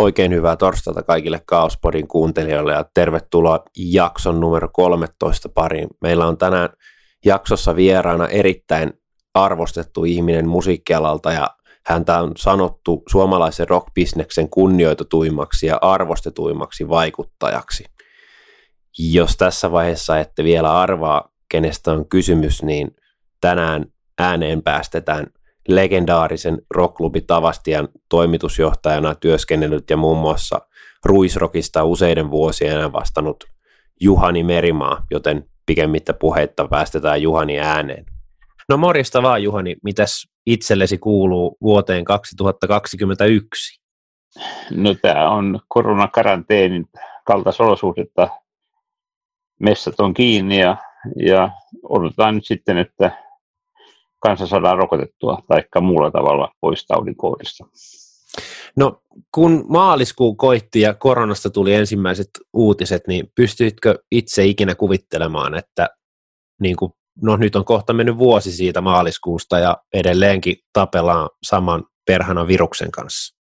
Oikein hyvää torstaita kaikille Kaospodin kuuntelijoille ja tervetuloa jakson numero 13 pariin. Meillä on tänään jaksossa vieraana erittäin arvostettu ihminen musiikkialalta ja häntä on sanottu suomalaisen rockbisneksen kunnioitetuimmaksi ja arvostetuimmaksi vaikuttajaksi. Jos tässä vaiheessa ette vielä arvaa, kenestä on kysymys, niin tänään ääneen päästetään – legendaarisen rockklubi Tavastian toimitusjohtajana työskennellyt ja muun muassa Ruisrokista useiden vuosien vastannut Juhani Merimaa, joten pikemmittä puheitta päästetään Juhani ääneen. No morjesta vaan Juhani, mitäs itsellesi kuuluu vuoteen 2021? No tämä on koronakaranteenin kaltaisolosuhdetta. Messat on kiinni ja, ja odotetaan nyt sitten, että kanssa saadaan rokotettua tai muulla tavalla pois taudin kohdista. No kun maaliskuu koitti ja koronasta tuli ensimmäiset uutiset, niin pystyitkö itse ikinä kuvittelemaan, että niin kuin, no nyt on kohta mennyt vuosi siitä maaliskuusta ja edelleenkin tapellaan saman perhana viruksen kanssa?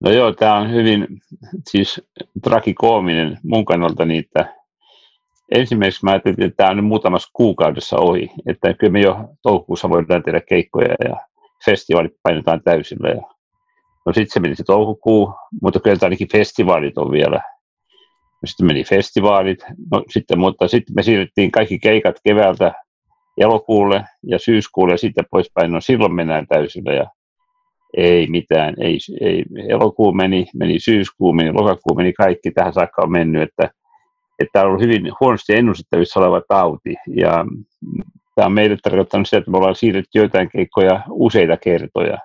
No joo, tämä on hyvin siis trakikoominen mun kannalta niitä ensimmäiseksi mä ajattelin, että tämä on nyt muutamassa kuukaudessa ohi, että kyllä me jo toukokuussa voidaan tehdä keikkoja ja festivaalit painetaan täysillä. Ja no sitten se meni se toukokuu, mutta kyllä ainakin festivaalit on vielä. No sitten meni festivaalit, no sitten, mutta sitten me siirrettiin kaikki keikat keväältä elokuulle ja syyskuulle ja sitten poispäin. No silloin mennään täysillä ja ei mitään, ei, ei. elokuu meni, meni syyskuu, meni lokakuu, meni kaikki tähän saakka on mennyt, että että tämä on ollut hyvin huonosti ennustettavissa oleva tauti. Ja tämä on meille tarkoittanut sitä, että me ollaan siirretty joitain keikkoja useita kertoja.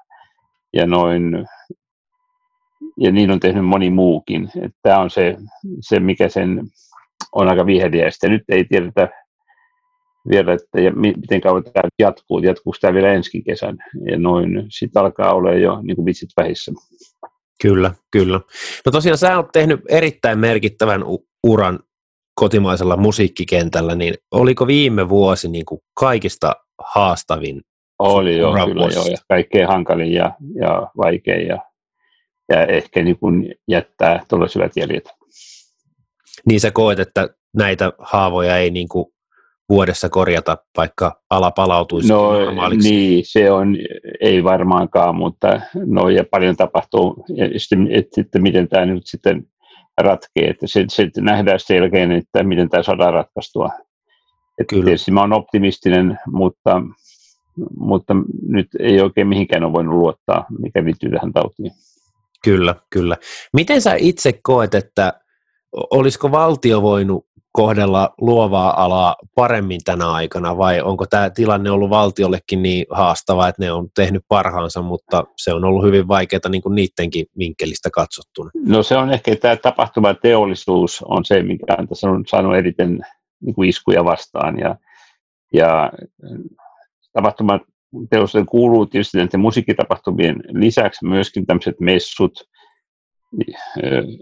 Ja noin ja niin on tehnyt moni muukin. Että tämä on se, se, mikä sen on aika viheliäistä. Nyt ei tiedetä vielä, että ja miten kauan tämä jatkuu. Jatkuuko tämä vielä ensi kesän? Ja noin, sitten alkaa olla jo niin kuin vitsit vähissä. Kyllä, kyllä. No tosiaan sä oot tehnyt erittäin merkittävän uran kotimaisella musiikkikentällä, niin oliko viime vuosi niin kuin kaikista haastavin Oli joo, kyllä joo, ja kaikkein hankalin ja, ja vaikein ja, ja ehkä niin kuin jättää tuolla syvät jäljet. Niin sä koet, että näitä haavoja ei niin kuin vuodessa korjata, vaikka ala palautuisi no, normaaliksi? Niin, se on, ei varmaankaan, mutta no ja paljon tapahtuu. Ja sitten, että, sitten miten tämä nyt sitten ratkee, että se, se nähdään selkeän, että miten tämä saadaan ratkaistua. Että Kyllä. Tietysti mä olen optimistinen, mutta, mutta nyt ei oikein mihinkään ole voinut luottaa, mikä liittyy tähän tautiin. Kyllä, kyllä. Miten sä itse koet, että olisiko valtio voinut kohdella luovaa alaa paremmin tänä aikana vai onko tämä tilanne ollut valtiollekin niin haastava, että ne on tehnyt parhaansa, mutta se on ollut hyvin vaikeaa niin kuin niidenkin vinkkelistä katsottuna? No se on ehkä tämä tapahtuma teollisuus on se, mikä on tässä on saanut eriten niin kuin iskuja vastaan ja, ja tapahtuma teollisuuden kuuluu tietysti näiden musiikkitapahtumien lisäksi myöskin tämmöiset messut,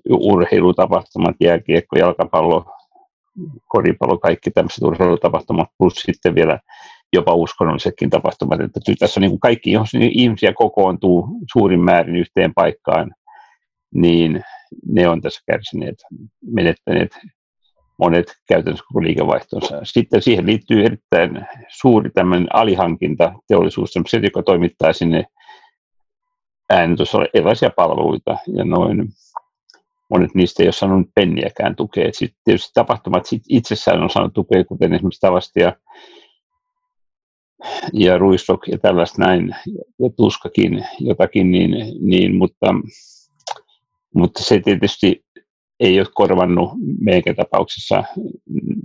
urheilutapahtumat, jääkiekko, jalkapallo, koripallo, kaikki tämmöiset urheilutapahtumat, plus sitten vielä jopa uskonnollisetkin tapahtumat. Että tässä on niin kuin kaikki, jos ihmisiä kokoontuu suurin määrin yhteen paikkaan, niin ne on tässä kärsineet, menettäneet monet käytännössä koko liikevaihtonsa. Sitten siihen liittyy erittäin suuri tämmöinen alihankinta teollisuus, se, joka toimittaa sinne äänitysolle erilaisia palveluita ja noin monet niistä ei ole saanut penniäkään tukea. Sitten tietysti tapahtumat sit itsessään on saanut tukea, kuten esimerkiksi Tavasti ja, ja Ruisrock ja tällaista näin, ja Tuskakin jotakin, niin, niin mutta, mutta se tietysti ei ole korvannut meidän tapauksessa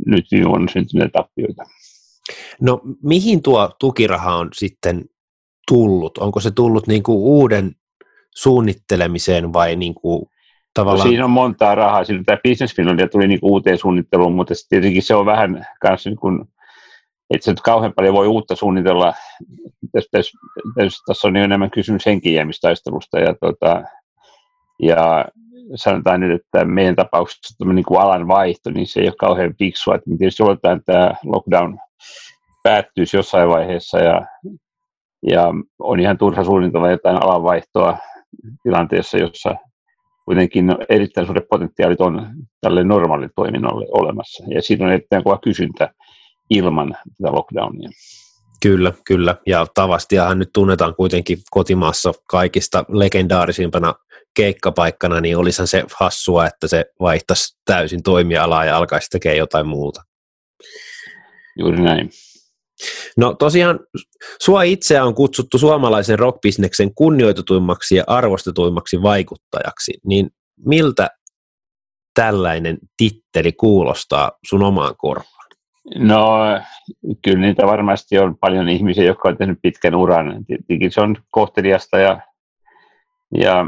nyt viime vuonna syntyneitä tappioita. No mihin tuo tukiraha on sitten tullut? Onko se tullut niin kuin uuden suunnittelemiseen vai niin kuin tavallaan... No siinä on montaa rahaa. Siinä tämä Business Finlandia tuli niin uuteen suunnitteluun, mutta tietenkin se on vähän kanssa niin kuin, että se nyt kauhean paljon voi uutta suunnitella. Tässä, tässä, tässä on enemmän kysymys henkijäämistaistelusta ja, tota, ja sanotaan nyt, että meidän tapauksessa niin kuin alan vaihto, niin se ei ole kauhean fiksua. Että tietysti oletetaan, tämä lockdown päättyisi jossain vaiheessa ja, ja on ihan turha suunnitella jotain alanvaihtoa tilanteessa, jossa kuitenkin erittäin suuret potentiaalit on tälle normaalille toiminnalle olemassa. Ja siinä on erittäin kova kysyntä ilman tätä lockdownia. Kyllä, kyllä. Ja Tavastiahan nyt tunnetaan kuitenkin kotimaassa kaikista legendaarisimpana keikkapaikkana, niin olisihan se hassua, että se vaihtaisi täysin toimialaa ja alkaisi tekemään jotain muuta. Juuri näin. No tosiaan sua itseä on kutsuttu suomalaisen rockbisneksen kunnioitetuimmaksi ja arvostetuimmaksi vaikuttajaksi, niin miltä tällainen titteli kuulostaa sun omaan korvaan? No kyllä niitä varmasti on paljon ihmisiä, jotka on tehnyt pitkän uran. Tietenkin se on kohteliasta ja, ja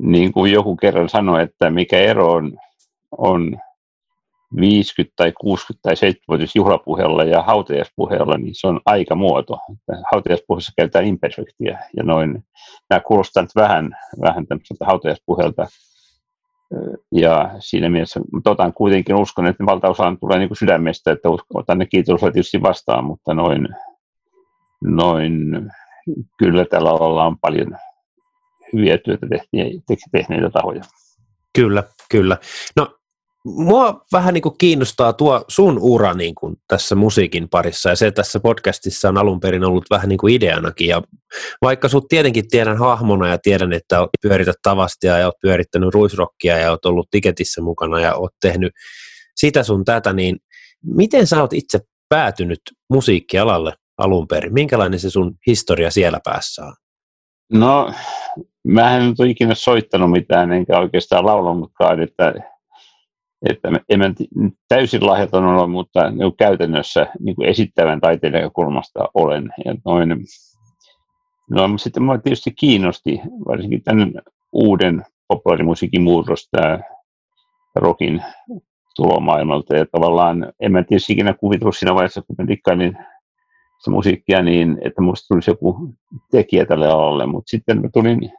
niin kuin joku kerran sanoi, että mikä ero on, on 50 tai 60 tai 70 juhlapuheella ja hautajaispuheella, niin se on aikamuoto. Hautajaispuheessa käytetään imperfektiä ja noin. Nämä kuulostaa nyt vähän, vähän tämmöiseltä hautajaispuheelta. Ja siinä mielessä, mutta otan kuitenkin uskon, että valtaosa tulee niin kuin sydämestä, että otan ne kiitoksia tietysti vastaan, mutta noin, noin kyllä tällä alalla on paljon hyviä työtä tehneitä tahoja. Kyllä, kyllä. No mua vähän niin kuin kiinnostaa tuo sun ura niin kuin tässä musiikin parissa ja se tässä podcastissa on alun perin ollut vähän niin kuin ideanakin ja vaikka sut tietenkin tiedän hahmona ja tiedän, että pyörität tavastia ja oot pyörittänyt ruisrokkia ja oot ollut tiketissä mukana ja oot tehnyt sitä sun tätä, niin miten sä oot itse päätynyt musiikkialalle alun perin? Minkälainen se sun historia siellä päässä on? No, mä en ole ikinä soittanut mitään, enkä oikeastaan laulanutkaan, että että en mä täysin lahjaton ole, mutta niin käytännössä niin kuin esittävän taiteen näkökulmasta olen. Ja noin, no, sitten minua tietysti kiinnosti varsinkin tämän uuden populaarimusiikin murros, tämä rockin tulomaailmalta. Ja tavallaan en mä tietysti ikinä kuvitellut siinä vaiheessa, kun mä dikkailin sitä musiikkia, niin että musta tulisi joku tekijä tälle alalle. Mutta sitten mä tulin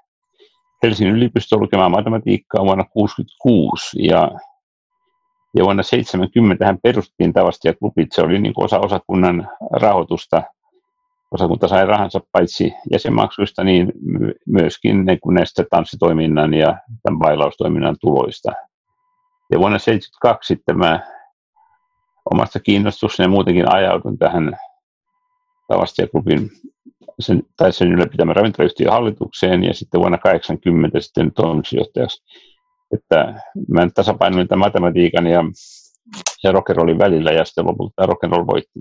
Helsingin yliopistoon lukemaan matematiikkaa vuonna 1966 ja ja vuonna 70 hän perustettiin tavasti ja klubit. Se oli niin kuin osa osakunnan rahoitusta. Osakunta sai rahansa paitsi jäsenmaksuista, niin myöskin niin kuin näistä tanssitoiminnan ja tämän bailaustoiminnan tuloista. Ja vuonna 1972 sitten mä omasta kiinnostukseni muutenkin ajaudun tähän tavasti ja klubin sen, tai sen ylläpitämän ravintolayhtiön hallitukseen ja sitten vuonna 80 sitten toimitusjohtajaksi että mä tasapainoin tämän matematiikan ja, ja rock'n'rollin välillä ja sitten lopulta rock'n'roll voitti.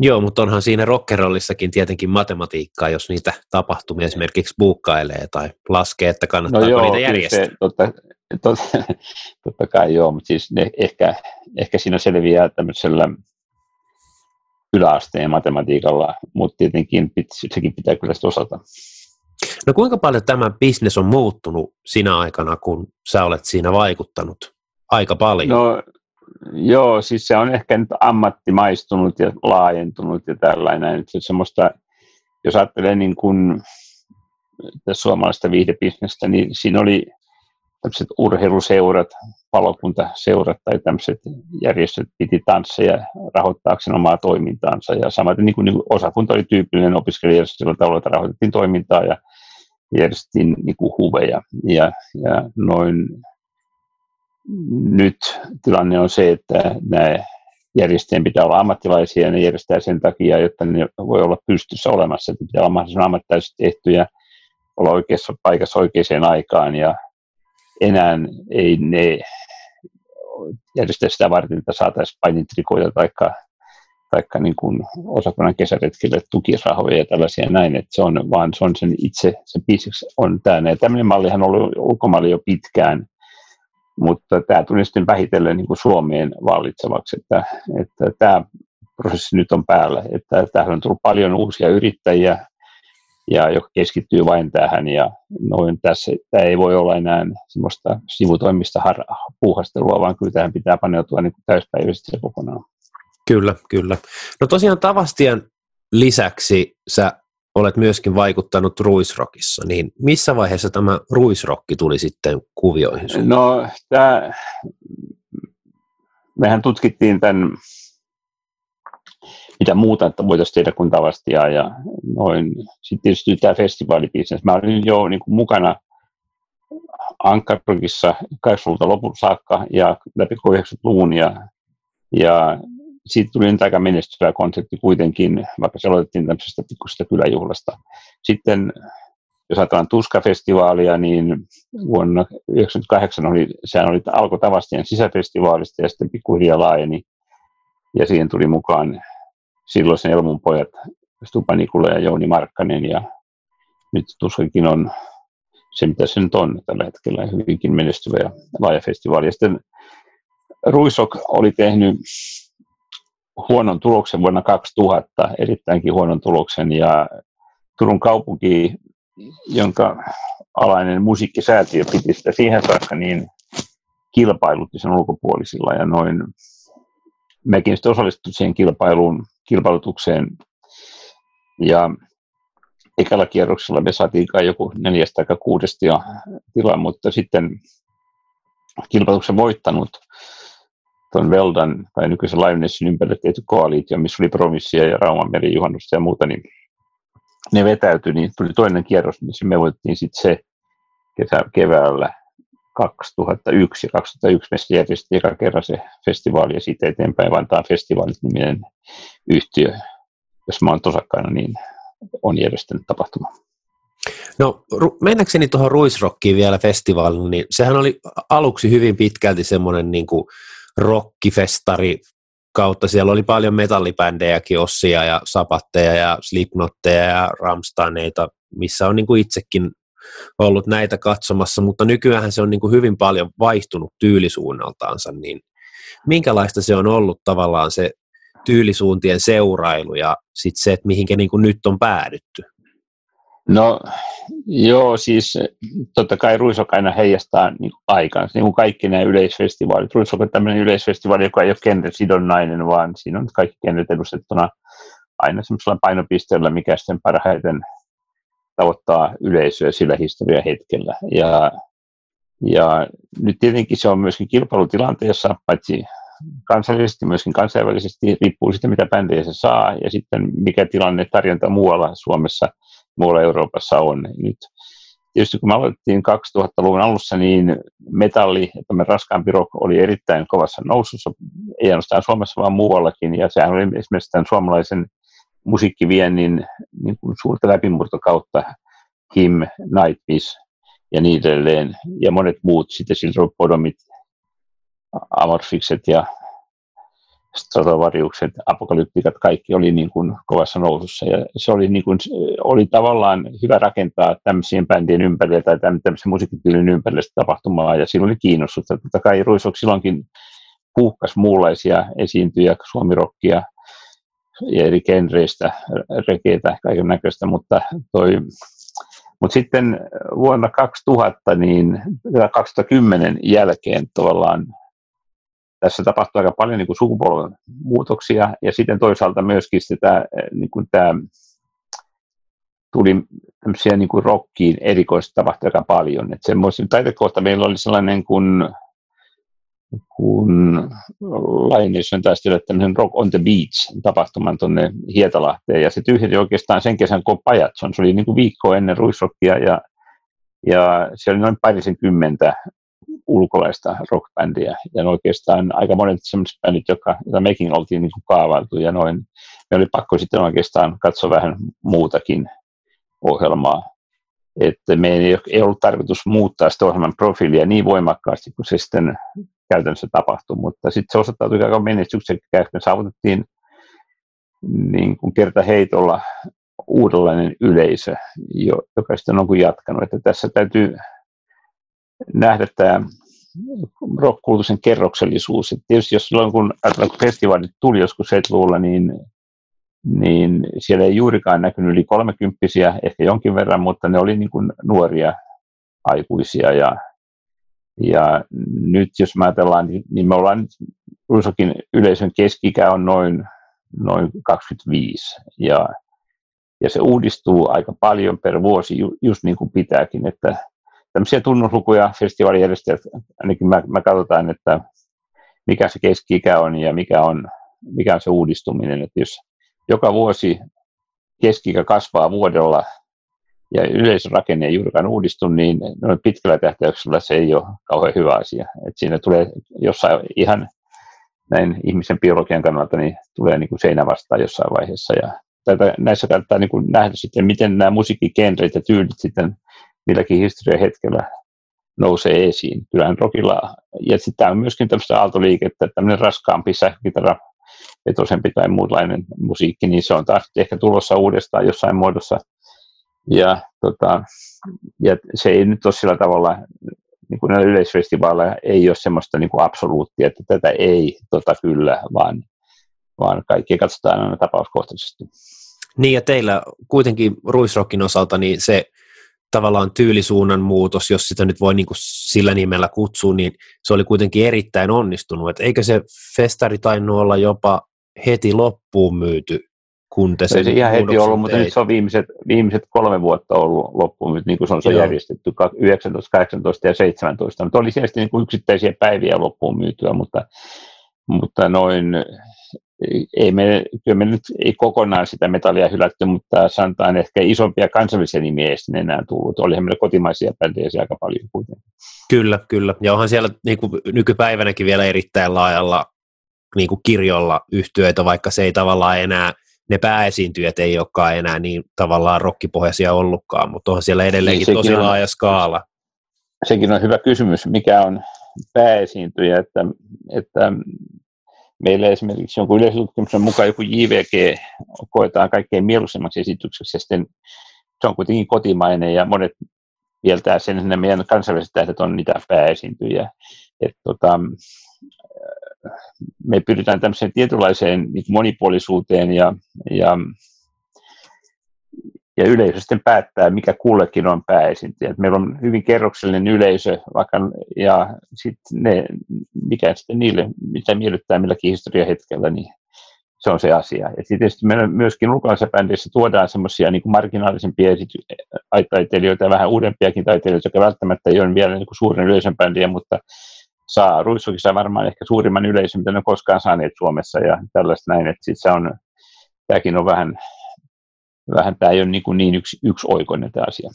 Joo, mutta onhan siinä rockerollissakin tietenkin matematiikkaa, jos niitä tapahtumia esimerkiksi buukkailee tai laskee, että kannattaako no joo, niitä järjestää. Se, totta, totta, totta kai joo, mutta siis ne, ehkä, ehkä siinä selviää tämmöisellä yläasteen matematiikalla, mutta tietenkin sekin pitää kyllä osata. No kuinka paljon tämä bisnes on muuttunut sinä aikana, kun sä olet siinä vaikuttanut? Aika paljon. No joo, siis se on ehkä nyt ammattimaistunut ja laajentunut ja tällainen. Että semmoista, jos ajattelee niin kuin suomalaista viihdebisnestä, niin siinä oli tämmöiset urheiluseurat, palokuntaseurat tai tämmöiset järjestöt piti tansseja rahoittaakseen omaa toimintaansa. Ja samaten niin kuin, niin kuin osakunta oli tyypillinen opiskelijajärjestö sillä tavalla, että rahoitettiin toimintaa ja järjestettiin niin kuin huveja. Ja, ja noin nyt tilanne on se, että nämä järjestäjien pitää olla ammattilaisia ja ne järjestää sen takia, jotta ne voi olla pystyssä olemassa. Että pitää olla mahdollisimman ammattilaisesti tehtyjä, olla oikeassa paikassa oikeaan aikaan ja enää ei ne järjestää sitä varten, että saataisiin painintrikoita tai taikka niin kuin osakunnan kesäretkille tukirahoja ja tällaisia näin, että se on vaan se on sen itse, se bisnes on tämä. Ja tämmöinen mallihan on ollut ulkomailla jo pitkään, mutta tämä tuli sitten vähitellen niin kuin Suomeen vallitsevaksi, että, että tämä prosessi nyt on päällä, että tähän on tullut paljon uusia yrittäjiä, ja joka keskittyy vain tähän ja noin tässä, tämä ei voi olla enää semmoista sivutoimista har- puuhastelua, vaan kyllä tähän pitää paneutua niin täyspäiväisesti kokonaan. Kyllä, kyllä. No tosiaan Tavastian lisäksi sä olet myöskin vaikuttanut Ruisrockissa, niin missä vaiheessa tämä Ruisrokki tuli sitten kuvioihin? Sun? No, tämä, mehän tutkittiin tämän mitä muuta, että voitaisiin tehdä kuin tavastia ja noin. Sitten tietysti tämä festivaalibisnes. Mä olin jo niin kuin mukana Ankarokissa 80-luvulta lopun saakka ja läpi 90-luvun ja, ja siitä tuli nyt aika menestyvä konsepti kuitenkin, vaikka se aloitettiin tämmöisestä pikkusesta kyläjuhlasta. Sitten jos ajatellaan Tuska-festivaalia, niin vuonna 1998 oli, sehän oli alkoi Tavastien sisäfestivaalista ja sitten pikkuhiljaa laajeni. Ja siihen tuli mukaan silloisen Elmun pojat Stupa Nikula ja Jouni Markkanen ja nyt Tuskakin on se, mitä se nyt on tällä hetkellä, hyvinkin menestyvä ja laaja festivaali. Ja sitten Ruisok oli tehnyt huonon tuloksen vuonna 2000, erittäinkin huonon tuloksen, ja Turun kaupunki, jonka alainen musiikkisäätiö piti sitä siihen saakka, niin kilpailutti sen ulkopuolisilla, ja noin mekin sitten osallistui siihen kilpailuun, kilpailutukseen, ja ekalla kierroksella me saatiin kai joku neljästä tai kuudesta jo tilaa, mutta sitten kilpailutuksen voittanut tuon Veldan tai nykyisen Livenessin ympärille tehty koalitio, missä oli Promissia ja Rauman merijuhannusta ja muuta, niin ne vetäytyi, niin tuli toinen kierros, niin me voitettiin sitten se kesä, keväällä 2001 ja 2001 me järjestettiin eka kerran se festivaali ja siitä eteenpäin Vantaan festivaalit niminen yhtiö, jos mä oon tosakkaana, niin on järjestänyt tapahtuma. No mennäkseni tuohon Ruisrockiin vielä festivaalille, niin sehän oli aluksi hyvin pitkälti semmoinen niin kuin rockifestari kautta. Siellä oli paljon metallibändejäkin, Ossia ja Sapatteja ja Slipnotteja ja Ramsteineita, missä on niin kuin itsekin ollut näitä katsomassa, mutta nykyään se on niin kuin hyvin paljon vaihtunut tyylisuunnaltaansa, niin minkälaista se on ollut tavallaan se tyylisuuntien seurailu ja sitten se, että mihinkä niin kuin nyt on päädytty? No joo, siis totta kai Ruisok aina heijastaa niin aikaan, niin kuin kaikki nämä yleisfestivaalit. Ruisok on tämmöinen yleisfestivaali, joka ei ole genresidonnainen, vaan siinä on kaikki genret edustettuna aina semmoisella painopisteellä, mikä sitten parhaiten tavoittaa yleisöä sillä historiahetkellä. Ja, ja nyt tietenkin se on myöskin kilpailutilanteessa, paitsi kansallisesti, myöskin kansainvälisesti, riippuu siitä, mitä bändejä se saa, ja sitten mikä tilanne tarjonta muualla Suomessa – muualla Euroopassa on. Nyt tietysti kun me aloitettiin 2000-luvun alussa, niin metalli, että raskaampi rock oli erittäin kovassa nousussa, ei ainoastaan Suomessa, vaan muuallakin, ja sehän oli esimerkiksi tämän suomalaisen musiikkiviennin niin kuin suurta läpimurtokautta, Kim, Nightwish ja niin edelleen, ja monet muut, sitten Silver Podomit, Amorfikset ja stratovariukset, apokalyptikat, kaikki oli niin kuin kovassa nousussa. Ja se oli, niin kuin, oli tavallaan hyvä rakentaa tämmöisien bändien ympärille tai tämmöisen musiikkityylin ympärille tapahtumaa, ja siinä oli kiinnostusta. Totta kai Ruisok silloinkin puhkas muunlaisia esiintyjä, suomirokkia ja eri genreistä, rekeitä, kaiken näköistä, mutta toi mutta sitten vuonna 2000, niin 2010 jälkeen tavallaan tässä tapahtuu aika paljon niin kuin sukupolven muutoksia ja sitten toisaalta myöskin sitä, eh, niin kuin tämä tuli tämmöisiä niin kuin rockiin erikoista aika paljon. Että semmoisen taitekohta meillä oli sellainen kuin kun Lainis on taas tämmöisen Rock on the Beach tapahtuman tuonne Hietalahteen, ja se tyhjeni oikeastaan sen kesän kuin Pajatson. Se oli niin kuin viikko ennen Ruisrockia, ja, ja siellä oli noin parisen kymmentä ulkolaista rockbändiä. Ja oikeastaan aika monet sellaiset bändit, jotka, joita mekin oltiin niin kuin kaavailtu. Ja noin, me oli pakko sitten oikeastaan katsoa vähän muutakin ohjelmaa. Että meidän ei, ei ollut tarkoitus muuttaa sitä ohjelman profiilia niin voimakkaasti kuin se sitten käytännössä tapahtui, mutta sitten se osoittautui aika menestyksekkääksi. Me saavutettiin niin kuin kerta heitolla uudenlainen yleisö, joka sitten on kuin jatkanut. Että tässä täytyy nähdä tämä rockkulutuksen kerroksellisuus. Et tietysti jos silloin, kun, festivaalit tuli joskus 70-luvulla, niin, niin siellä ei juurikaan näkynyt yli kolmekymppisiä, ehkä jonkin verran, mutta ne oli niin kuin nuoria aikuisia. Ja, ja nyt jos mä ajatellaan, niin, niin me ollaan Ruisokin yleisön keski on noin, noin 25. Ja, ja se uudistuu aika paljon per vuosi, just niin kuin pitääkin, että tämmöisiä tunnuslukuja festivaalijärjestäjät, ainakin mä, mä katsotaan, että mikä se keski on ja mikä on, mikä on se uudistuminen. Että jos joka vuosi keskikä kasvaa vuodella ja yleisrakenne ei juurikaan uudistu, niin noin pitkällä tähtäyksellä se ei ole kauhean hyvä asia. Et siinä tulee jossain ihan näin ihmisen biologian kannalta niin tulee niin kuin seinä vastaan jossain vaiheessa. Ja tätä, näissä kannattaa niin kuin nähdä sitten, miten nämä musiikkikenret ja tyylit sitten milläkin historian hetkellä nousee esiin. Kyllähän rockilla, ja sitten on myöskin tämmöistä aaltoliikettä, tämmöinen raskaampi sähkökitara, vetosempi tai muunlainen musiikki, niin se on taas ehkä tulossa uudestaan jossain muodossa. Ja, tota, ja se ei nyt ole sillä tavalla, niin kuin näillä yleisfestivaaleilla ei ole semmoista niin kuin absoluuttia, että tätä ei, tota kyllä, vaan, vaan kaikki katsotaan aina tapauskohtaisesti. Niin ja teillä kuitenkin Ruisrokin osalta niin se tavallaan tyylisuunnan muutos, jos sitä nyt voi niin kuin sillä nimellä kutsua, niin se oli kuitenkin erittäin onnistunut. Et eikö se festari tainnut olla jopa heti loppuun myyty, kun te sen Se ihan heti ollut, mutta nyt se on viimeiset, viimeiset kolme vuotta ollut loppuun myyty, niin kuin se on se järjestetty 19, 18 ja 17. Mutta oli siellä niin kuin yksittäisiä päiviä loppuun myytyä, mutta, mutta noin ei me, kyllä me nyt ei kokonaan sitä metallia hylätty, mutta sanotaan ehkä isompia kansainvälisiä nimiä ei sinne enää tullut. Olihan meillä kotimaisia bändejä aika paljon kuitenkin. Kyllä, kyllä. Ja onhan siellä niin kuin nykypäivänäkin vielä erittäin laajalla niin kuin kirjolla yhtyeitä, vaikka se ei tavallaan enää, ne pääesiintyjät ei olekaan enää niin tavallaan rokkipohjaisia ollutkaan, mutta onhan siellä edelleenkin niin, tosi on, laaja skaala. Sekin on hyvä kysymys, mikä on pääesiintyjä, että, että meillä esimerkiksi jonkun yleisötutkimuksen mukaan joku JVG koetaan kaikkein mieluisimmaksi esitykseksi, ja sitten se on kuitenkin kotimainen, ja monet mieltää sen, että meidän kansainväliset tähdet on niitä pääesiintyjä. Et, tota, me pyritään tämmöiseen tietynlaiseen niin monipuolisuuteen ja, ja ja yleisö sitten päättää, mikä kullekin on pääesiintyjä. Meillä on hyvin kerroksellinen yleisö, vaikka, ja sitten ne, mikä sitten niille, mitä miellyttää milläkin historiahetkellä, niin se on se asia. Ja sitten tietysti meillä myöskin ulkolaisessa bändissä tuodaan semmoisia niin marginaalisempia taiteilijoita ja vähän uudempiakin taiteilijoita, jotka välttämättä ei ole vielä niin kuin suuren yleisön bändiä, mutta saa Ruissokissa varmaan ehkä suurimman yleisön, mitä ne on koskaan saaneet Suomessa ja tällaista näin, että sit se on, tämäkin on vähän vähän tämä ei ole niin, kuin niin yksi, yksi oikoinen tämä asia.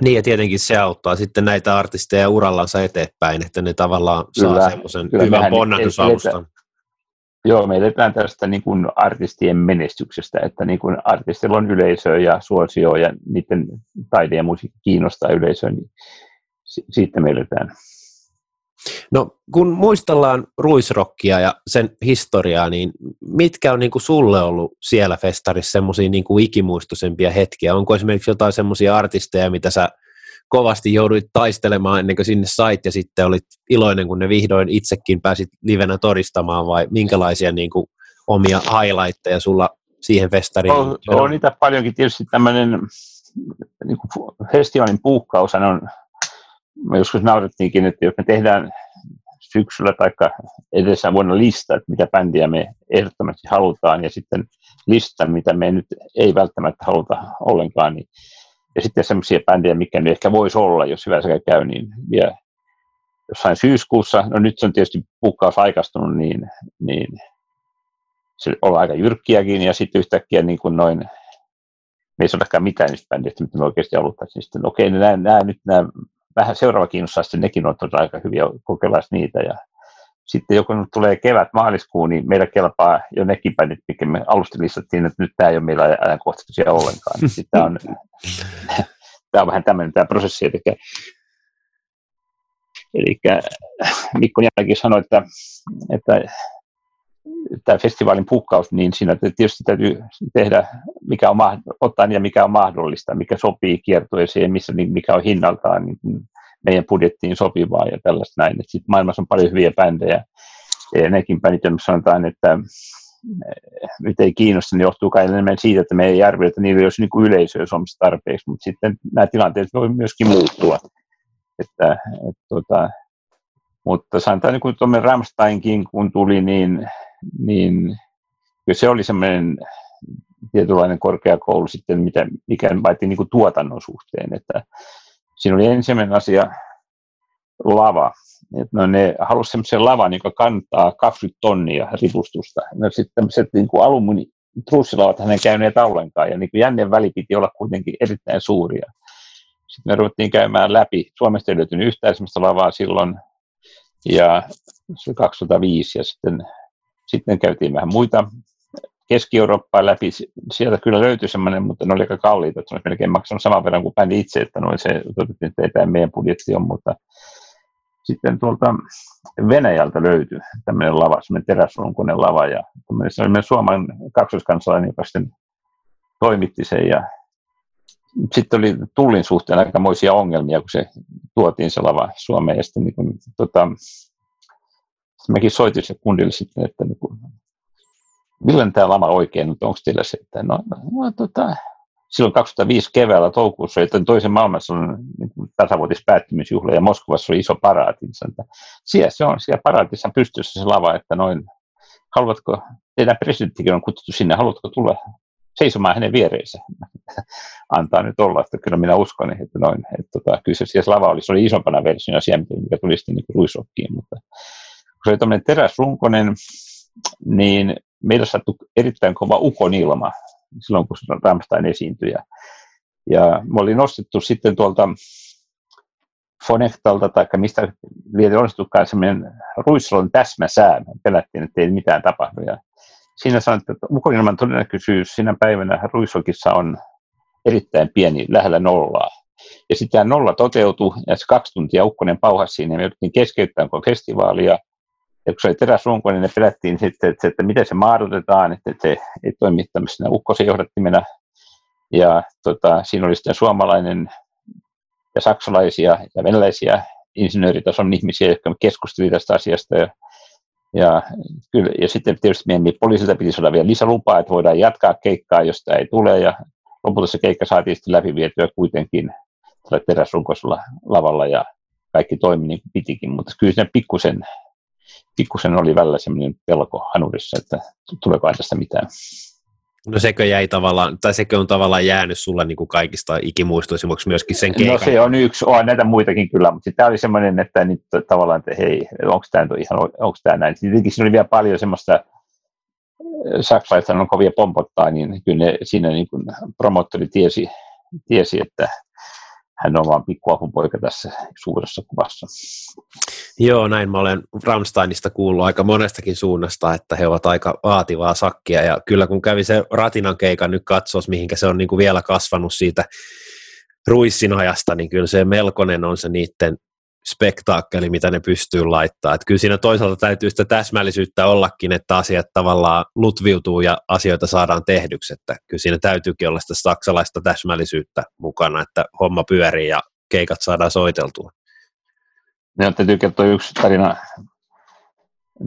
Niin ja tietenkin se auttaa sitten näitä artisteja urallansa eteenpäin, että ne tavallaan kyllä, saa semmoisen hyvän ponnahdusalustan. Joo, me eletään tästä niin kuin artistien menestyksestä, että niin kuin artistilla on yleisöä ja suosio ja niiden taide ja musiikki kiinnostaa yleisöä, niin siitä me eletään. No kun muistellaan ruisrokkia ja sen historiaa, niin mitkä on niin kuin sulle ollut siellä festarissa semmoisia niin ikimuistoisempia hetkiä? Onko esimerkiksi jotain semmoisia artisteja, mitä sä kovasti jouduit taistelemaan ennen kuin sinne sait ja sitten olit iloinen, kun ne vihdoin itsekin pääsit livenä todistamaan vai minkälaisia niin kuin omia highlightteja sulla siihen festariin? On, on niitä paljonkin. Tietysti tämmöinen niin festivaalin puukkaus on me joskus naurettiinkin, että jos me tehdään syksyllä tai edessä vuonna lista, että mitä bändiä me ehdottomasti halutaan, ja sitten lista, mitä me nyt ei välttämättä haluta ollenkaan, niin, ja sitten sellaisia bändejä, mikä nyt ehkä voisi olla, jos hyvä sekä käy, niin vielä jossain syyskuussa, no nyt se on tietysti pukkaus aikastunut, niin, niin se on aika jyrkkiäkin, ja sitten yhtäkkiä niin kuin noin, me ei sanotakaan mitään niistä bändistä, mitä me oikeasti haluttaisiin. Sitten okei, okay, nämä, nämä, nyt nämä vähän seuraava kiinnostaa, sitten nekin on todella aika hyviä kokeillaan niitä. Ja sitten joku tulee kevät, maaliskuun, niin meillä kelpaa jo nekin bändit, mikä me alusta listattiin, että nyt tämä ei ole meillä ajankohtaisia ollenkaan. Niin sitten on, tämä on vähän tämmöinen tämä prosessi. Eli, eli Mikko Jälläkin sanoi, että, että tämä festivaalin pukkaus, niin siinä tietysti täytyy tehdä, mikä on, ottaa niitä, mikä on mahdollista, mikä sopii kiertueeseen, missä, mikä on hinnaltaan niin meidän budjettiin sopivaa ja tällaista näin. Sitten maailmassa on paljon hyviä bändejä, ja nekin bändit, jos sanotaan, että eh, nyt ei kiinnosta, niin johtuu kai enemmän siitä, että me ei arvioida, että niillä ei olisi niin yleisöä Suomessa tarpeeksi, mutta sitten nämä tilanteet voi myöskin muuttua. Että, et, tota, mutta sanotaan, niin kun tuomme Ramsteinkin, kun tuli, niin niin se oli semmoinen tietynlainen korkeakoulu sitten, mitä, mikä vaiti niin tuotannon suhteen. Että siinä oli ensimmäinen asia lava. Et no ne halusivat semmoisen lavan, joka kantaa 20 tonnia ripustusta. No sitten tämmöiset niin alumini, trussilavat hänen käyneet ollenkaan, ja niin kuin jännien väli piti olla kuitenkin erittäin suuria. Sitten me ruvettiin käymään läpi. Suomesta ei löytynyt yhtään lavaa silloin, ja se oli 2005, ja sitten, sitten käytiin vähän muita Keski-Eurooppaa läpi. Sieltä kyllä löytyi semmoinen, mutta ne oli aika kalliita, että se olisi melkein maksanut saman verran kuin bändi itse, että noin se todettiin, että ei tämä meidän budjetti on, mutta sitten tuolta Venäjältä löytyi tämmöinen lava, semmoinen teräsrunkunen lava, ja se oli Suomen kaksoiskansalainen, joka sitten toimitti sen, ja sitten oli tullin suhteen aikamoisia ongelmia, kun se tuotiin se lava Suomeen, ja sitten niin kun, tota, mäkin soitin se kundille sitten, että niin kun, milloin tämä lama oikein, mutta onko teillä se, että no, no tota, silloin 2005 keväällä toukokuussa oli toisen maailmansodan niin tasavuotispäättymisjuhla ja Moskovassa oli iso paraati. Niin siellä se on, siellä paraatissa pystyssä se lava, että noin, haluatko, teidän presidenttikin on kutsuttu sinne, haluatko tulla seisomaan hänen viereensä? Antaa nyt olla, että kyllä minä uskon, että noin, että tota, kyllä se siellä lava oli, se oli isompana versiona siellä, mikä tuli sitten niin ruisokkiin, mutta kun se oli tämmöinen teräsrunkonen, niin meillä sattui erittäin kova ukonilma silloin, kun Rammstein esiintyi. Ja, ja me oli nostettu sitten tuolta Fonehtalta tai mistä vielä onnistutkaan semmoinen ruissalon täsmäsää. Pelättiin, että ei mitään tapahdu. Ja siinä sanottiin, että ukonilman todennäköisyys siinä päivänä Ruisokissa on erittäin pieni, lähellä nollaa. Ja sitten tämä nolla toteutui, ja se kaksi tuntia ukkonen pauhasi siinä, ja me jouduttiin keskeyttämään koko festivaalia, ja kun se oli teräsrunko, niin ne pelättiin sitten, että, että miten se maadotetaan, että, että se ei toimi tämmöisenä ukkosen johdattimena. Ja tota, siinä oli sitten suomalainen ja saksalaisia ja venäläisiä insinööritason ihmisiä, jotka keskustelivat tästä asiasta. Ja, ja, kyllä, ja sitten tietysti meidän poliisilta piti saada vielä lisälupaa, että voidaan jatkaa keikkaa, jos tämä ei tule. Ja lopulta se keikka saatiin sitten läpi vietyä kuitenkin teräsrunkoisella lavalla ja kaikki toimi niin kuin pitikin, mutta kyllä siinä pikkusen pikkusen oli välillä semmoinen pelko hanurissa, että tuleeko tästä mitään. No sekö jäi tavallaan, tai sekö on tavallaan jäänyt sulle niin kuin kaikista ikimuistoisimmaksi myöskin sen keikan? No se on yksi, on näitä muitakin kyllä, mutta tämä oli semmoinen, että nyt tavallaan, että hei, onko tämä ihan, onko tämä näin. Tietenkin siinä oli vielä paljon semmoista, äh, saksalaiset on kovia pompottaa, niin kyllä ne, siinä niin kuin promottori tiesi, tiesi, että hän on vaan pikkuapupoika tässä suuressa kuvassa. Joo, näin mä olen Ramsteinista kuullut aika monestakin suunnasta, että he ovat aika vaativaa sakkia, ja kyllä kun kävi se Ratinan keikan nyt katsoa, mihinkä se on niin kuin vielä kasvanut siitä Ruissin ajasta, niin kyllä se melkoinen on se niiden spektaakkeli, mitä ne pystyy laittaa. Että kyllä siinä toisaalta täytyy sitä täsmällisyyttä ollakin, että asiat tavallaan lutviutuu ja asioita saadaan tehdyksi. Että kyllä siinä täytyykin olla sitä saksalaista täsmällisyyttä mukana, että homma pyörii ja keikat saadaan soiteltua. Ja täytyy kertoa yksi tarina,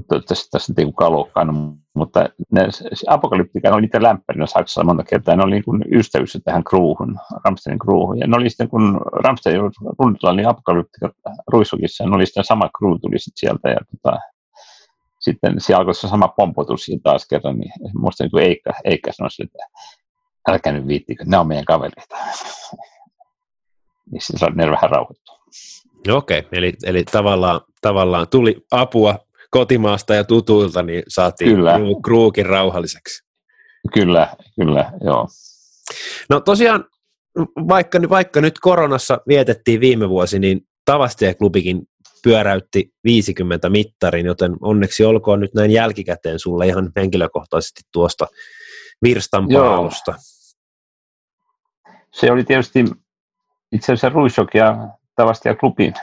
toivottavasti tässä ei loukkaannut, mutta ne, Apokalyptika oli niitä lämpärinä Saksassa monta kertaa, ne oli niin ystävyys tähän kruuhun, Ramsteinin kruuhun, ja ne oli sitten, kun Ramstein runnitella, niin Apokalyptika Ruissukissa, ne oli sitten sama kruu tuli sitten sieltä, ja tota, sitten siellä alkoi se sama pompotus siinä taas kerran, niin muista niin kuin Eikka, Eikka sanoi että älkää nyt viittikö, ne on meidän kavereita. niin sitten ne vähän rauhoittua. Okei, okay, eli, eli tavallaan, tavallaan tuli apua kotimaasta ja tutuilta, niin saatiin kyllä. kruukin rauhalliseksi. Kyllä, kyllä, joo. No tosiaan, vaikka, vaikka nyt koronassa vietettiin viime vuosi, niin Tavastia-klubikin pyöräytti 50 mittarin, joten onneksi olkoon nyt näin jälkikäteen sulle ihan henkilökohtaisesti tuosta virstan paalusta. Se oli tietysti itse asiassa Ruisok ja Tavastia-klubi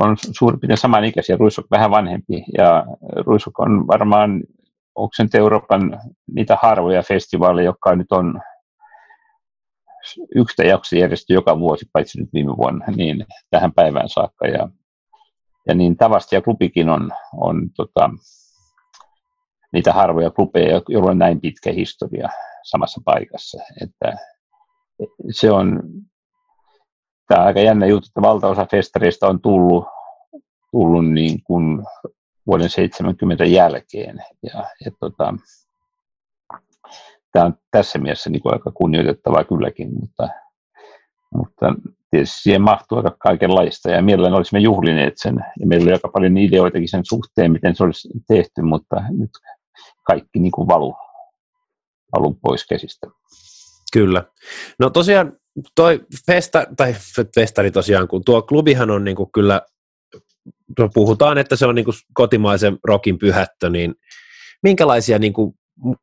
on suurin piirtein samanikäisiä, Ruisuk vähän vanhempi, ja Ruisuk on varmaan, onko se nyt Euroopan niitä harvoja festivaaleja, jotka nyt on yksi jakso järjestetty joka vuosi, paitsi nyt viime vuonna, niin tähän päivään saakka. Ja, ja niin tavasti ja klubikin on, on tota, niitä harvoja klubeja, joilla on näin pitkä historia samassa paikassa. Että se on tämä on aika jännä juttu, että valtaosa festareista on tullut, tullut niin kuin vuoden 70 jälkeen. Ja, ja tota, tämä on tässä mielessä niin kuin aika kunnioitettavaa kylläkin, mutta, mutta tietysti siihen mahtuu aika kaikenlaista ja mielellään olisimme juhlineet sen ja meillä oli aika paljon ideoitakin sen suhteen, miten se olisi tehty, mutta nyt kaikki niin kuin valuu alun pois käsistä. Kyllä. No tosiaan toi festa, tai festari tosiaan, kun tuo klubihan on niin kuin kyllä, puhutaan, että se on niin kuin kotimaisen rokin pyhättö, niin minkälaisia, niin kuin,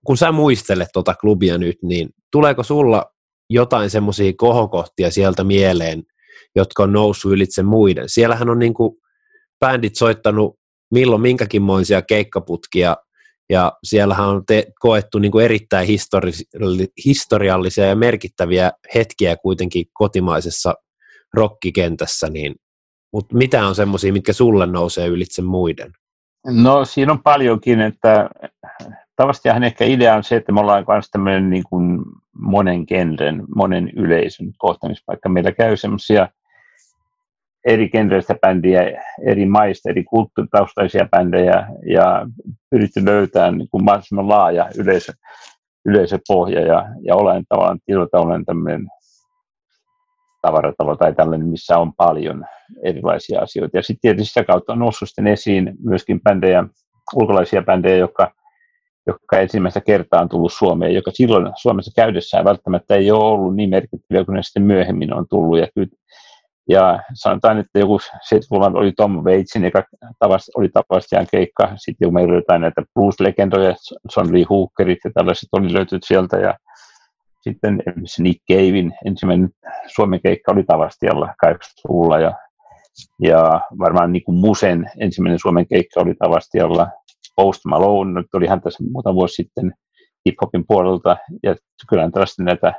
kun sä muistelet tuota klubia nyt, niin tuleeko sulla jotain semmoisia kohokohtia sieltä mieleen, jotka on noussut ylitse muiden? Siellähän on niin bändit soittanut milloin minkäkinmoisia keikkaputkia, ja siellähän on te, koettu niin kuin erittäin histori- historiallisia ja merkittäviä hetkiä kuitenkin kotimaisessa rokkikentässä, niin, mutta mitä on semmoisia, mitkä sulle nousee ylitse muiden? No siinä on paljonkin, että tavastihan ehkä idea on se, että me ollaan myös tämmöinen niin kuin monen genren, monen yleisön kohtaamispaikka. Meillä käy semmoisia eri genreistä bändiä, eri maista, eri kulttuuritaustaisia bändejä ja pyritty löytämään niin kuin mahdollisimman laaja yleisö, yleisöpohja ja, ja olen tavallaan tilata olen tämmöinen tavaratalo tai tällainen, missä on paljon erilaisia asioita. Ja sitten tietysti sitä kautta on noussut sitten esiin myöskin bändejä, ulkolaisia bändejä, jotka, jotka ensimmäistä kertaa on tullut Suomeen, joka silloin Suomessa käydessään välttämättä ei ole ollut niin merkittäviä kuin ne sitten myöhemmin on tullut. Ja kyllä ja sanotaan, että joku 70-luvulla oli Tom Waitsin, joka tavasti, oli tavastiaan keikka. Sitten kun meillä oli jotain näitä blues-legendoja, John Lee Hookerit ja tällaiset oli löytynyt sieltä. Ja sitten Nick Cavein ensimmäinen Suomen keikka oli Tavastialla 80-luvulla. Ja, ja varmaan niin kuin Musen ensimmäinen Suomen keikka oli Tavastialla. Post Malone, nyt oli hän tässä muutama vuosi sitten hip-hopin puolelta. Ja kyllä tällaista näitä,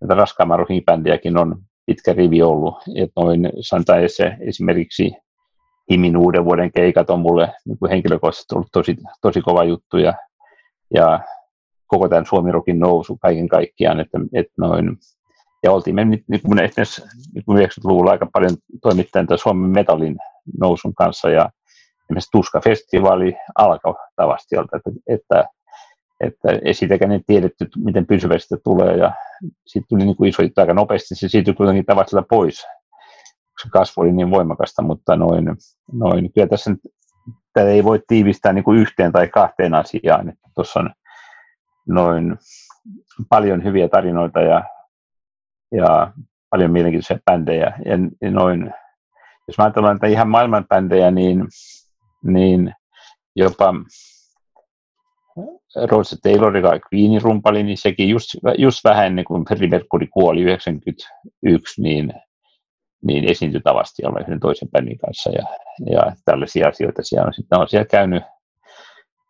näitä raskaamman bändiäkin on pitkä rivi ollut. Et noin, sanotaan se esimerkiksi Himin uuden vuoden keikat on mulle niin kuin henkilökohtaisesti ollut tosi, tosi kova juttu ja, ja koko tämän Suomirokin nousu kaiken kaikkiaan, että, että noin, ja oltiin me niin esimerkiksi niin kuin 90-luvulla aika paljon toimittajan Suomen metallin nousun kanssa ja esimerkiksi Tuska-festivaali alkoi tavasti, että, että että ei siitäkään tiedetty, miten pysyvästi tulee, ja siitä tuli niin kuin iso aika nopeasti, se siirtyi kuitenkin tavallaan pois, se kasvu oli niin voimakasta, mutta noin, noin. Kyllä tässä nyt, tätä ei voi tiivistää niin kuin yhteen tai kahteen asiaan, tuossa on noin paljon hyviä tarinoita ja, ja paljon mielenkiintoisia bändejä, ja, ja noin, jos mä ajatellaan että ihan maailman bändejä, niin, niin jopa Roger Taylor, joka Queenin rumpali, niin sekin just, just vähän ennen kuin Freddie Mercury kuoli 91, niin, niin esiintyi tavasti olla yhden toisen bändin kanssa ja, ja tällaisia asioita siellä on. Sitten on siellä käynyt,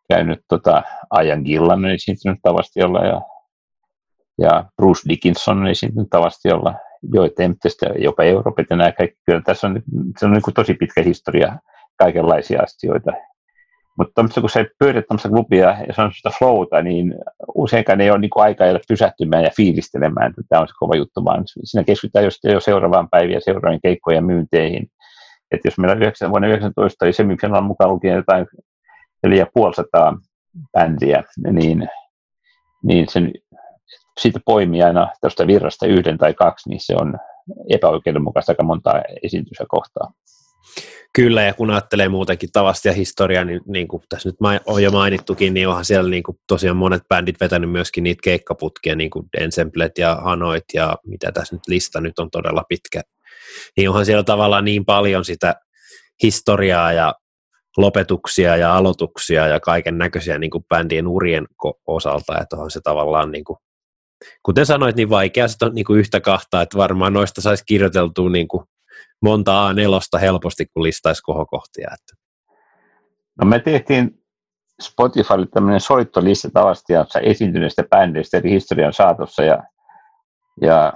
käynyt tota, Ajan Gillan on esiintynyt tavasti olla ja, ja Bruce Dickinson on esiintynyt tavasti olla Joe Tempest ja jopa Euroopan ja nämä kaikki. Kyllä tässä on, se on niin tosi pitkä historia kaikenlaisia asioita mutta kun se pyörit tämmöistä klubia ja se on sitä flowta, niin useinkaan ei ole niin kuin aikaa pysähtymään ja fiilistelemään, että tämä on se kova juttu, vaan siinä keskitytään just jo seuraavaan päiviin ja seuraavien keikkojen myynteihin. Että jos meillä 9, vuonna 19 oli semifinaalin mukaan lukien jotain 4500 bändiä, niin, niin sen, siitä poimii aina tuosta virrasta yhden tai kaksi, niin se on epäoikeudenmukaista aika montaa esiintystä kohtaa. Kyllä, ja kun ajattelee muutenkin tavasta ja historiaa, niin, niin kuin tässä nyt on jo mainittukin, niin onhan siellä niin kuin tosiaan monet bändit vetänyt myöskin niitä keikkaputkia, niin kuin Ensemblet ja Hanoit ja mitä tässä nyt lista nyt on todella pitkä. Niin onhan siellä tavallaan niin paljon sitä historiaa ja lopetuksia ja aloituksia ja kaiken näköisiä niin kuin bändien urien osalta, että onhan se tavallaan niin kuin, kuten sanoit, niin vaikea sitä on niin kuin yhtä kahta, että varmaan noista saisi kirjoiteltua niin kuin monta A4 helposti, kun listaisi kohokohtia. Että. No me tehtiin Spotifylle tämmöinen soittolista tavasti esiintyneistä bändeistä eri historian saatossa ja, ja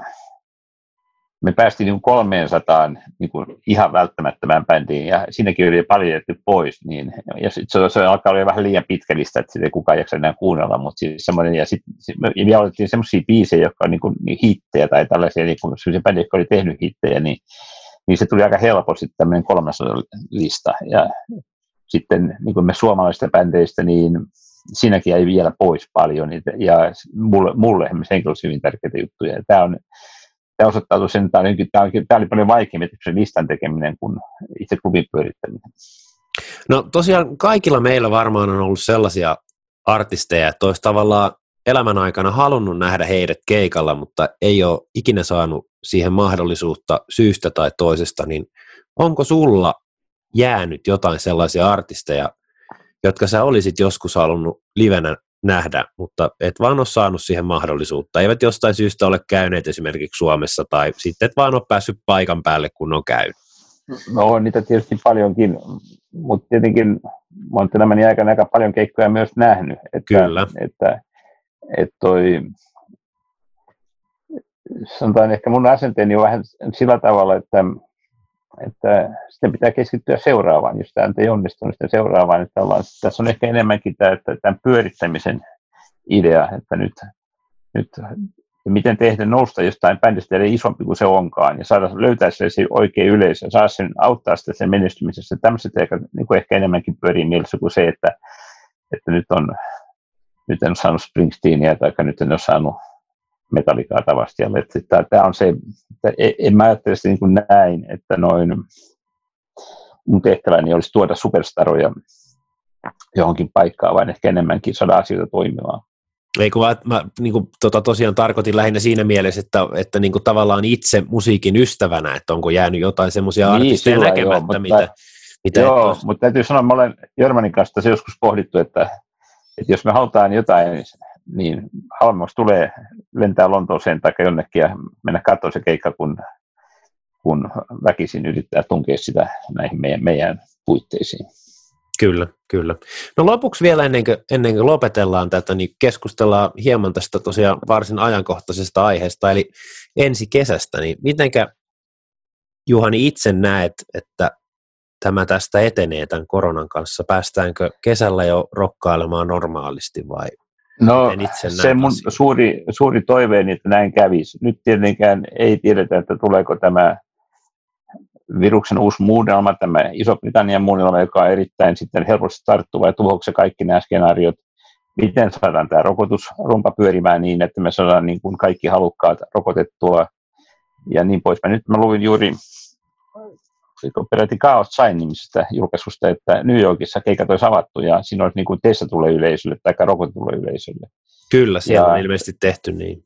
me päästiin niin 300 niin kuin ihan välttämättömään bändiin ja siinäkin oli paljon jätetty pois. Niin, ja sit se, se alkaa olla vähän liian pitkä lista, että sitä ei kukaan jaksa enää kuunnella, mutta siis semmoinen, ja sitten me otettiin semmoisia biisejä, jotka on niin kuin, niin hittejä tai tällaisia niin kuin, bändejä, jotka oli tehnyt hittejä, niin niin se tuli aika helposti tämmöinen 300 lista. Ja sitten niin kuin me suomalaisista bändeistä, niin siinäkin jäi vielä pois paljon. Ja mulle, mulle henkilössä hyvin tärkeitä juttuja. Tämä on tämä osoittautui sen, että tämä, oli, tämä oli paljon vaikeampi se listan tekeminen kuin itse klubin pyörittäminen. No tosiaan kaikilla meillä varmaan on ollut sellaisia artisteja, että olisi tavallaan elämän aikana halunnut nähdä heidät keikalla, mutta ei ole ikinä saanut siihen mahdollisuutta syystä tai toisesta, niin onko sulla jäänyt jotain sellaisia artisteja, jotka sä olisit joskus halunnut livenä nähdä, mutta et vaan ole saanut siihen mahdollisuutta. Eivät jostain syystä ole käyneet esimerkiksi Suomessa tai sitten et vaan ole päässyt paikan päälle, kun on käynyt. No on niitä tietysti paljonkin, mutta tietenkin mä olen elämäni aikana aika paljon keikkoja myös nähnyt. Että, Kyllä. Että, että toi, sanotaan ehkä mun asenteeni on vähän sillä tavalla, että, että sitten pitää keskittyä seuraavaan, jos tämä ei onnistu, niin seuraavaan. Että ollaan, tässä on ehkä enemmänkin tämä, että tämän pyörittämisen idea, että nyt, nyt ja miten tehdä nousta jostain bändistä eli isompi kuin se onkaan, ja saada löytää se oikea yleisö, saa sen auttaa sitä sen menestymisessä. Tämmöiset ehkä, niin kuin ehkä enemmänkin pyörii mielessä kuin se, että, että nyt, on, nyt en saanut Springsteenia tai nyt en ole saanut metallikaa tavastialle. Tämä on se, että e, en mä ajattele sitä niin kuin näin, että noin mun tehtäväni olisi tuoda superstaroja johonkin paikkaan, vaan ehkä enemmänkin saada asioita toimimaan. Ei kun mä, mä niin kuin, tota, tosiaan tarkoitin lähinnä siinä mielessä, että, että niin kuin, tavallaan itse musiikin ystävänä, että onko jäänyt jotain semmoisia niin, artisteja näkemättä, joo, mutta, mitä, mitä Joo, mutta täytyy sanoa, mä olen Jörmanin kanssa tässä joskus pohdittu, että, että jos me halutaan jotain, niin halvemmaksi tulee lentää Lontooseen tai jonnekin ja mennä katsomaan se keikka, kun, kun väkisin yrittää tunkea sitä näihin meidän, meidän puitteisiin. Kyllä, kyllä. No lopuksi vielä ennen kuin, ennen kuin lopetellaan tätä, niin keskustellaan hieman tästä tosiaan varsin ajankohtaisesta aiheesta, eli ensi kesästä, niin mitenkä Juhani itse näet, että tämä tästä etenee tämän koronan kanssa? Päästäänkö kesällä jo rokkailemaan normaalisti vai No se mun suuri, suuri toiveeni, että näin kävisi. Nyt tietenkään ei tiedetä, että tuleeko tämä viruksen uusi muunnelma, tämä Iso-Britannian muunnelma, joka on erittäin sitten helposti tarttuva ja tuhoksi kaikki nämä skenaariot. Miten saadaan tämä rokotusrumpa pyörimään niin, että me saadaan niin kuin kaikki halukkaat rokotettua ja niin poispäin. Nyt mä luin juuri peräti Chaos Sign nimisestä julkaisusta, että New Yorkissa keikat olisi avattu ja siinä olisi niin kuin testattulle yleisölle tai rokotetulle yleisölle. Kyllä, siellä ja, on ilmeisesti tehty niin.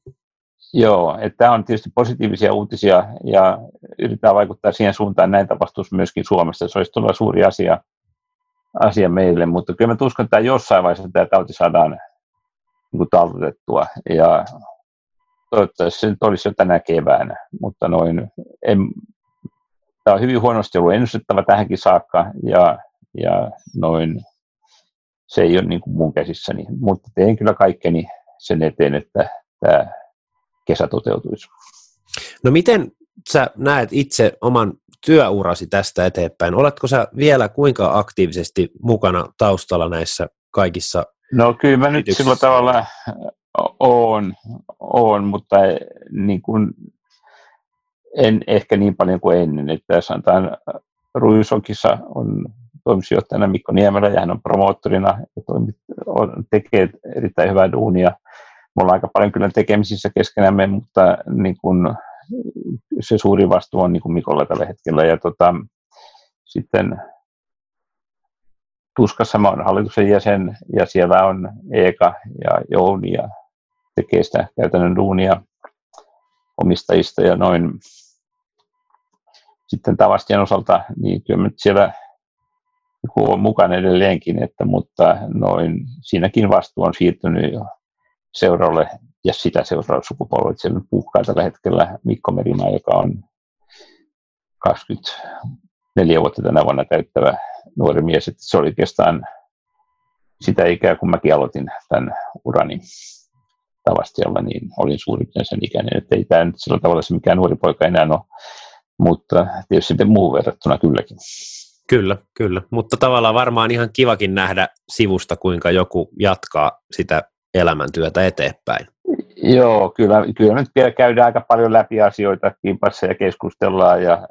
Joo, että tämä on tietysti positiivisia uutisia ja yritetään vaikuttaa siihen suuntaan, että näin tapahtuisi myöskin Suomessa. Se olisi todella suuri asia, asia meille, mutta kyllä mä uskon, että jossain vaiheessa tämä tauti saadaan niin taltutettua ja toivottavasti se nyt olisi jo tänä keväänä, mutta noin, en, tämä on hyvin huonosti ollut ennustettava tähänkin saakka ja, ja noin, se ei ole niin kuin mun käsissäni, mutta teen kyllä kaikkeni sen eteen, että tämä kesä toteutuisi. No miten sä näet itse oman työurasi tästä eteenpäin? Oletko sä vielä kuinka aktiivisesti mukana taustalla näissä kaikissa No kyllä mä nyt sillä tavalla oon, oon mutta niin kuin en ehkä niin paljon kuin ennen. Että sanotaan Ruisokissa on toimitusjohtajana Mikko Niemelä ja hän on promoottorina ja toimit, on, tekee erittäin hyvää duunia me ollaan aika paljon kyllä tekemisissä keskenämme, mutta niin kun, se suuri vastuu on niin kuin Mikolla tällä hetkellä. Ja tota, sitten Tuskassa mä olen hallituksen jäsen ja siellä on Eeka ja Jouni ja tekee sitä käytännön duunia omistajista ja noin. Sitten Tavastian osalta, niin kyllä nyt siellä on mukana edelleenkin, että, mutta noin, siinäkin vastuu on siirtynyt jo seuraavalle ja sitä seuraavalle sukupolvelle. Siellä puhkaa tällä hetkellä Mikko Merimaa, joka on 24 vuotta tänä vuonna täyttävä nuori mies. Että se oli oikeastaan sitä ikää, kun mäkin aloitin tämän urani Tavastialla, niin olin suurin piirtein sen ikäinen. Että ei tämä nyt sillä tavalla se mikään nuori poika enää ole, mutta tietysti sitten muu verrattuna kylläkin. Kyllä, kyllä. Mutta tavallaan varmaan ihan kivakin nähdä sivusta, kuinka joku jatkaa sitä elämäntyötä eteenpäin. Joo, kyllä, kyllä nyt vielä käydään aika paljon läpi asioita kimpassa ja keskustellaan ja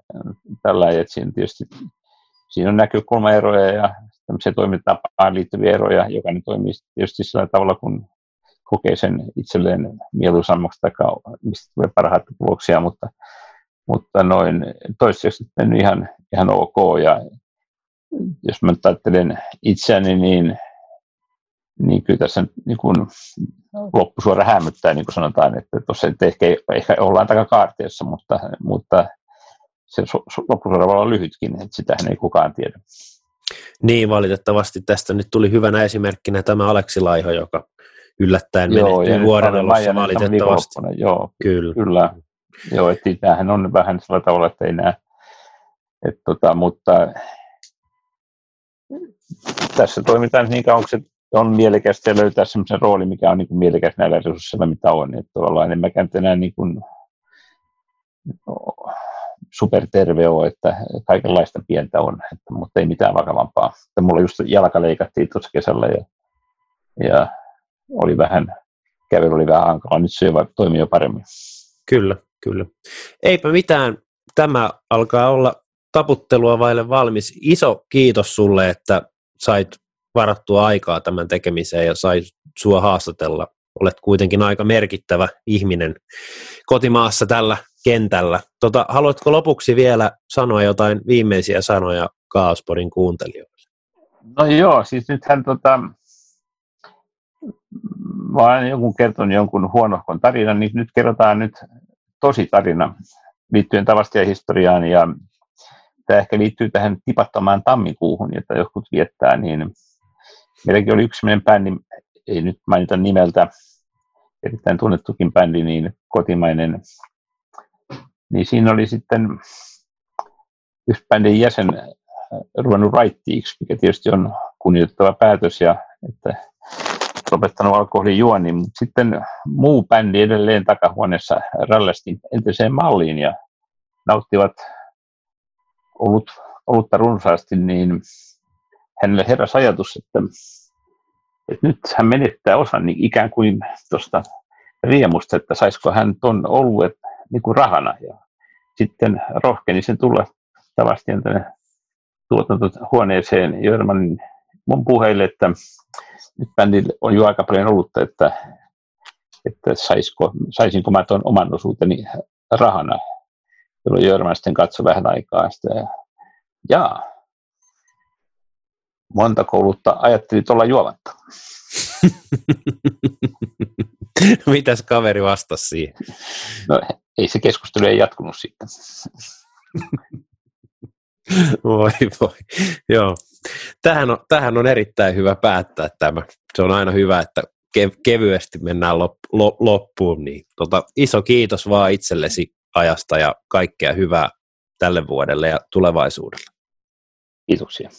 tällä että siinä tietysti siinä on näkökulmaeroja ja tämmöisiä toimintatapaan liittyviä eroja, joka nyt toimii tietysti sillä tavalla, kun kokee sen itselleen mieluisammaksi tai mistä tulee parhaita tuloksia, mutta, mutta noin toistaiseksi mennyt ihan, ihan ok ja jos mä ajattelen itseäni, niin niin kyllä tässä niin kuin loppusuora hämyttää, niin kuin sanotaan, että tuossa ehkä, ehkä ollaan takakaartiossa, mutta, mutta se loppusuora voi olla lyhytkin, että sitähän ei kukaan tiedä. Niin, valitettavasti tästä nyt tuli hyvänä esimerkkinä tämä Aleksi Laiho, joka yllättäen joo, menehtyi vuoden alussa valitettavasti. Joo, kyllä. kyllä. Joo, että tämähän on vähän sillä tavalla, että ei näe. Et tota, mutta tässä toimitaan niin kauan, se on mielekästä löytää sellaisen rooli, mikä on niin kuin mielekäs näillä resursseilla, mitä on. Että tavallaan en mäkään enää niin kuin, no, superterve ole, että kaikenlaista pientä on, että, mutta ei mitään vakavampaa. Että mulla just jalka leikattiin tuossa kesällä ja, ja oli vähän, kävely oli vähän hankala, nyt se jo toimii jo paremmin. Kyllä, kyllä. Eipä mitään, tämä alkaa olla taputtelua vaille valmis. Iso kiitos sulle, että sait varattua aikaa tämän tekemiseen ja sai sua haastatella. Olet kuitenkin aika merkittävä ihminen kotimaassa tällä kentällä. Tota, haluatko lopuksi vielä sanoa jotain viimeisiä sanoja Kaasporin kuuntelijoille? No joo, siis nythän tota, mä olen jonkun kertonut jonkun huonohkon tarinan, niin nyt kerrotaan nyt tosi tarina liittyen ja historiaan ja tämä ehkä liittyy tähän tipattomaan tammikuuhun, jota jotkut viettää, niin meilläkin oli yksi meidän bändi, ei nyt mainita nimeltä, erittäin tunnettukin bändi, niin kotimainen, niin siinä oli sitten yksi bändin jäsen ruvennut raittiiksi, mikä tietysti on kunnioitettava päätös, ja että lopettanut alkoholin juoni, mutta sitten muu bändi edelleen takahuoneessa rallasti entiseen malliin ja nauttivat ollut, olutta runsaasti, niin hänelle heräsi ajatus, että, että nyt hän menettää osan niin ikään kuin tuosta riemusta, että saisiko hän tuon oluet niin kuin rahana. Ja sitten rohkeni sen tulla tavasti tänne tuotantohuoneeseen Jörmanin mun puheille, että nyt bändillä on jo aika paljon olutta, että, että saisiko, saisinko mä tuon oman osuuteni rahana jolloin Jörmän sitten katsoi vähän aikaa sitä. Ja, jaa, monta koulutta ajattelit olla juomatta. Mitäs kaveri vastasi siihen? No ei se keskustelu ei jatkunut sitten. voi voi, joo. Tähän on, tähän on erittäin hyvä päättää tämä. Se on aina hyvä, että kevyesti mennään loppuun. Niin, tota, iso kiitos vaan itsellesi ajasta ja kaikkea hyvää tälle vuodelle ja tulevaisuudelle. Kiitoksia.